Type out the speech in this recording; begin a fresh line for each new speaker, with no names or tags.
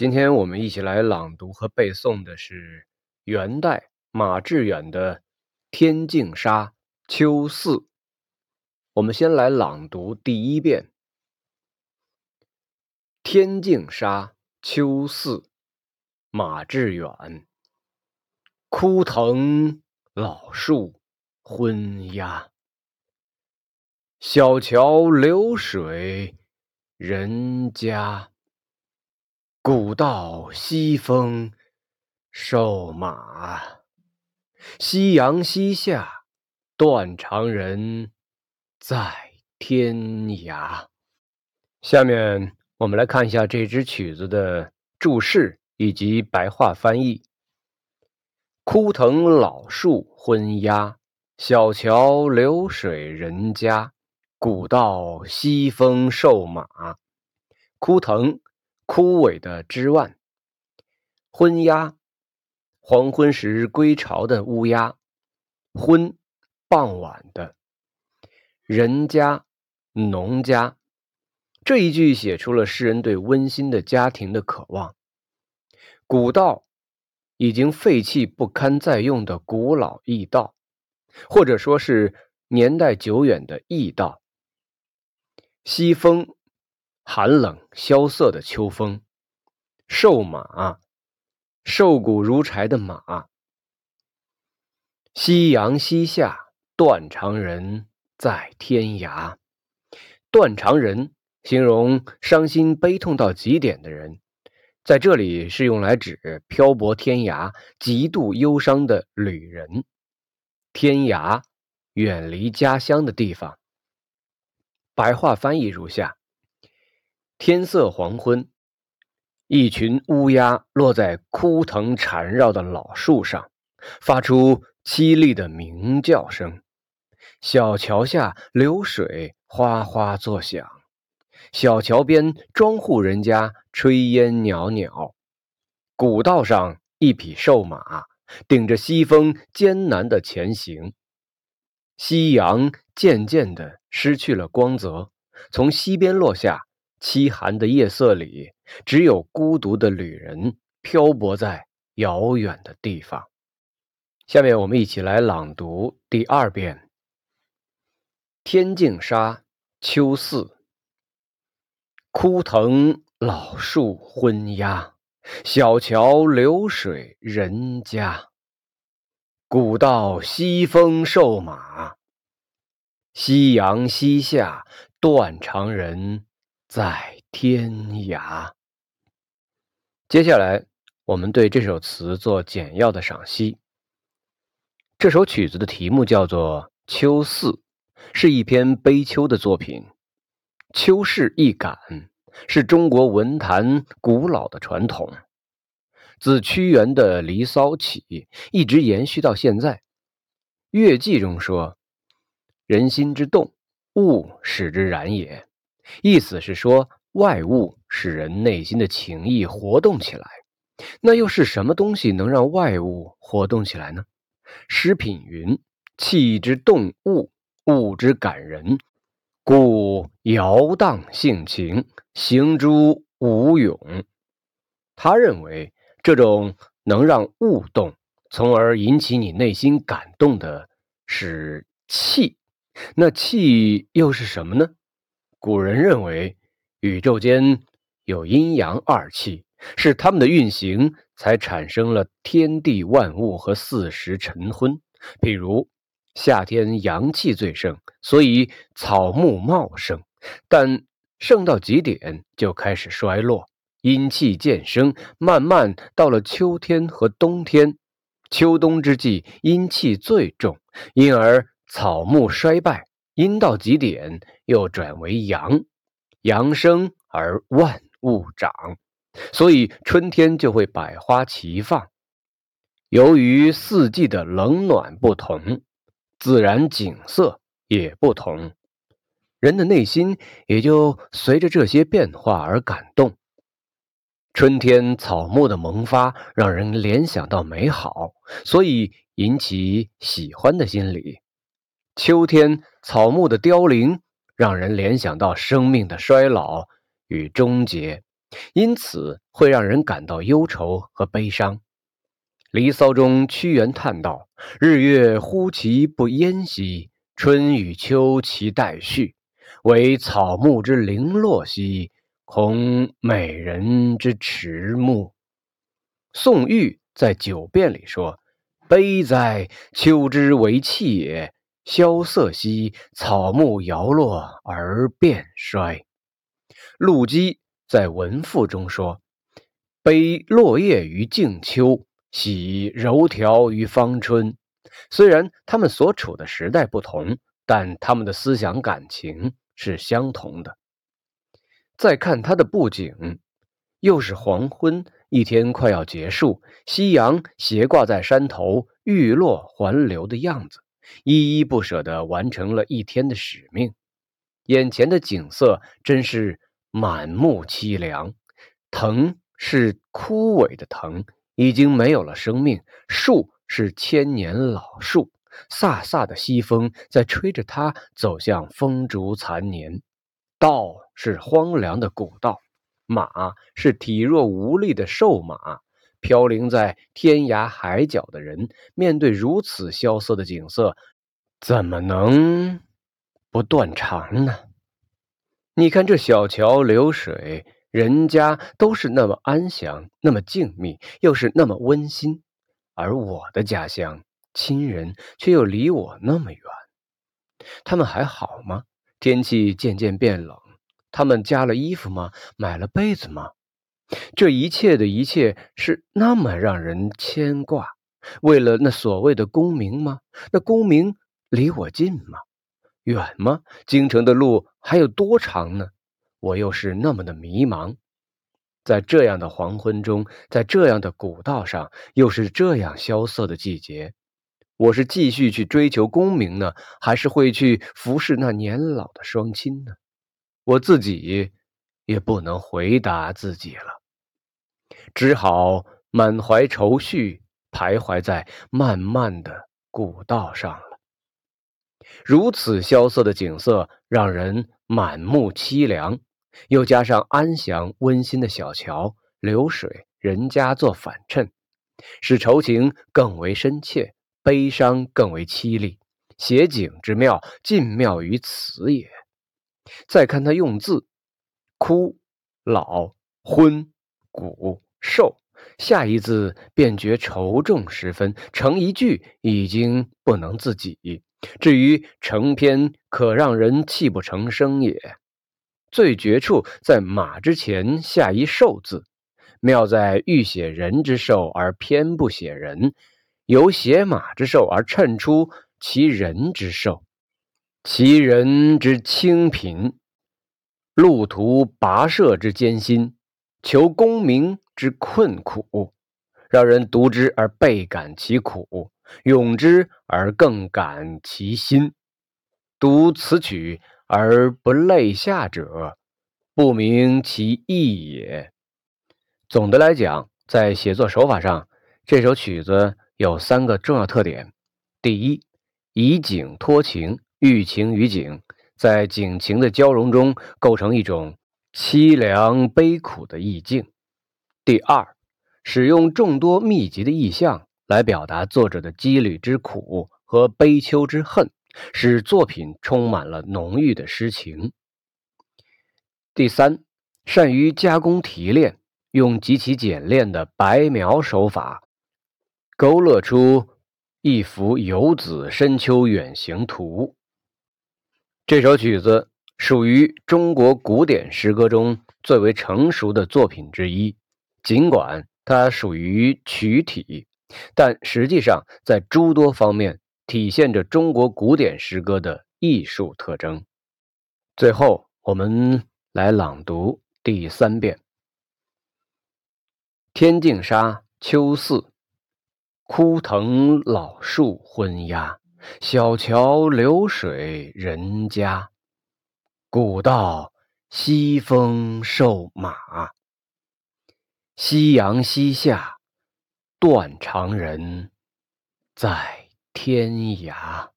今天我们一起来朗读和背诵的是元代马致远的《天净沙·秋四》。我们先来朗读第一遍《天净沙·秋四》，马致远。枯藤老树昏鸦，小桥流水人家。古道西风瘦马，夕阳西下，断肠人在天涯。下面我们来看一下这支曲子的注释以及白话翻译：枯藤老树昏鸦，小桥流水人家，古道西风瘦马。枯藤。枯萎的枝蔓，昏鸦，黄昏时归巢的乌鸦，昏，傍晚的，人家，农家，这一句写出了诗人对温馨的家庭的渴望。古道，已经废弃不堪再用的古老驿道，或者说是年代久远的驿道。西风。寒冷萧瑟的秋风，瘦马，瘦骨如柴的马。夕阳西下，断肠人在天涯。断肠人形容伤心悲痛到极点的人，在这里是用来指漂泊天涯、极度忧伤的旅人。天涯，远离家乡的地方。白话翻译如下。天色黄昏，一群乌鸦落在枯藤缠绕的老树上，发出凄厉的鸣叫声。小桥下流水哗哗作响，小桥边庄户人家炊烟袅袅。古道上一匹瘦马顶着西风艰难的前行。夕阳渐渐的失去了光泽，从西边落下。凄寒的夜色里，只有孤独的旅人漂泊在遥远的地方。下面我们一起来朗读第二遍《天净沙·秋四》。枯藤老树昏鸦，小桥流水人家。古道西风瘦马，夕阳西下断肠人。在天涯。接下来，我们对这首词做简要的赏析。这首曲子的题目叫做《秋思》，是一篇悲秋的作品。秋事一感是中国文坛古老的传统，自屈原的《离骚》起，一直延续到现在。《乐记》中说：“人心之动，物使之然也。”意思是说，外物使人内心的情意活动起来。那又是什么东西能让外物活动起来呢？诗品云：“气之动物，物之感人，故摇荡性情，行诸无勇。”他认为，这种能让物动，从而引起你内心感动的是气。那气又是什么呢？古人认为，宇宙间有阴阳二气，是它们的运行才产生了天地万物和四时晨昏。譬如夏天阳气最盛，所以草木茂盛；但盛到极点就开始衰落，阴气渐生。慢慢到了秋天和冬天，秋冬之际阴气最重，因而草木衰败。阴到极点，又转为阳，阳生而万物长，所以春天就会百花齐放。由于四季的冷暖不同，自然景色也不同，人的内心也就随着这些变化而感动。春天草木的萌发，让人联想到美好，所以引起喜欢的心理。秋天草木的凋零，让人联想到生命的衰老与终结，因此会让人感到忧愁和悲伤。《离骚》中屈原叹道：“日月忽其不淹兮，春与秋其代序。惟草木之零落兮，恐美人之迟暮。”宋玉在《九变》里说：“悲哉，秋之为气也！萧瑟兮，草木摇落而变衰。”陆机在《文赋》中说：“悲落叶于静秋，喜柔条于芳春。”虽然他们所处的时代不同，但他们的思想感情是相同的。再看他的布景，又是黄昏。一天快要结束，夕阳斜挂在山头，欲落还流的样子，依依不舍地完成了一天的使命。眼前的景色真是满目凄凉。藤是枯萎的藤，已经没有了生命；树是千年老树，飒飒的西风在吹着它走向风烛残年。道是荒凉的古道。马是体弱无力的瘦马，飘零在天涯海角的人，面对如此萧瑟的景色，怎么能不断肠呢？你看这小桥流水，人家都是那么安详，那么静谧，又是那么温馨，而我的家乡亲人却又离我那么远。他们还好吗？天气渐渐变冷。他们加了衣服吗？买了被子吗？这一切的一切是那么让人牵挂。为了那所谓的功名吗？那功名离我近吗？远吗？京城的路还有多长呢？我又是那么的迷茫。在这样的黄昏中，在这样的古道上，又是这样萧瑟的季节，我是继续去追求功名呢，还是会去服侍那年老的双亲呢？我自己也不能回答自己了，只好满怀愁绪，徘徊在漫漫的古道上了。如此萧瑟的景色，让人满目凄凉。又加上安详温馨的小桥、流水、人家做反衬，使愁情更为深切，悲伤更为凄厉。写景之妙，尽妙于此也。再看他用字，枯、老、昏、古、瘦，下一字便觉愁重十分，成一句已经不能自己。至于成篇，可让人泣不成声也。最绝处在马之前下一瘦字，妙在欲写人之瘦而偏不写人，由写马之瘦而衬出其人之瘦。其人之清贫，路途跋涉之艰辛，求功名之困苦，让人读之而倍感其苦，咏之而更感其心。读此曲而不泪下者，不明其意也。总的来讲，在写作手法上，这首曲子有三个重要特点：第一，以景托情。寓情于景，在景情的交融中构成一种凄凉悲苦的意境。第二，使用众多密集的意象来表达作者的羁旅之苦和悲秋之恨，使作品充满了浓郁的诗情。第三，善于加工提炼，用极其简练的白描手法，勾勒出一幅游子深秋远行图。这首曲子属于中国古典诗歌中最为成熟的作品之一。尽管它属于曲体，但实际上在诸多方面体现着中国古典诗歌的艺术特征。最后，我们来朗读第三遍：《天净沙·秋四》，枯藤老树昏鸦。小桥流水人家，古道西风瘦马。夕阳西下，断肠人在天涯。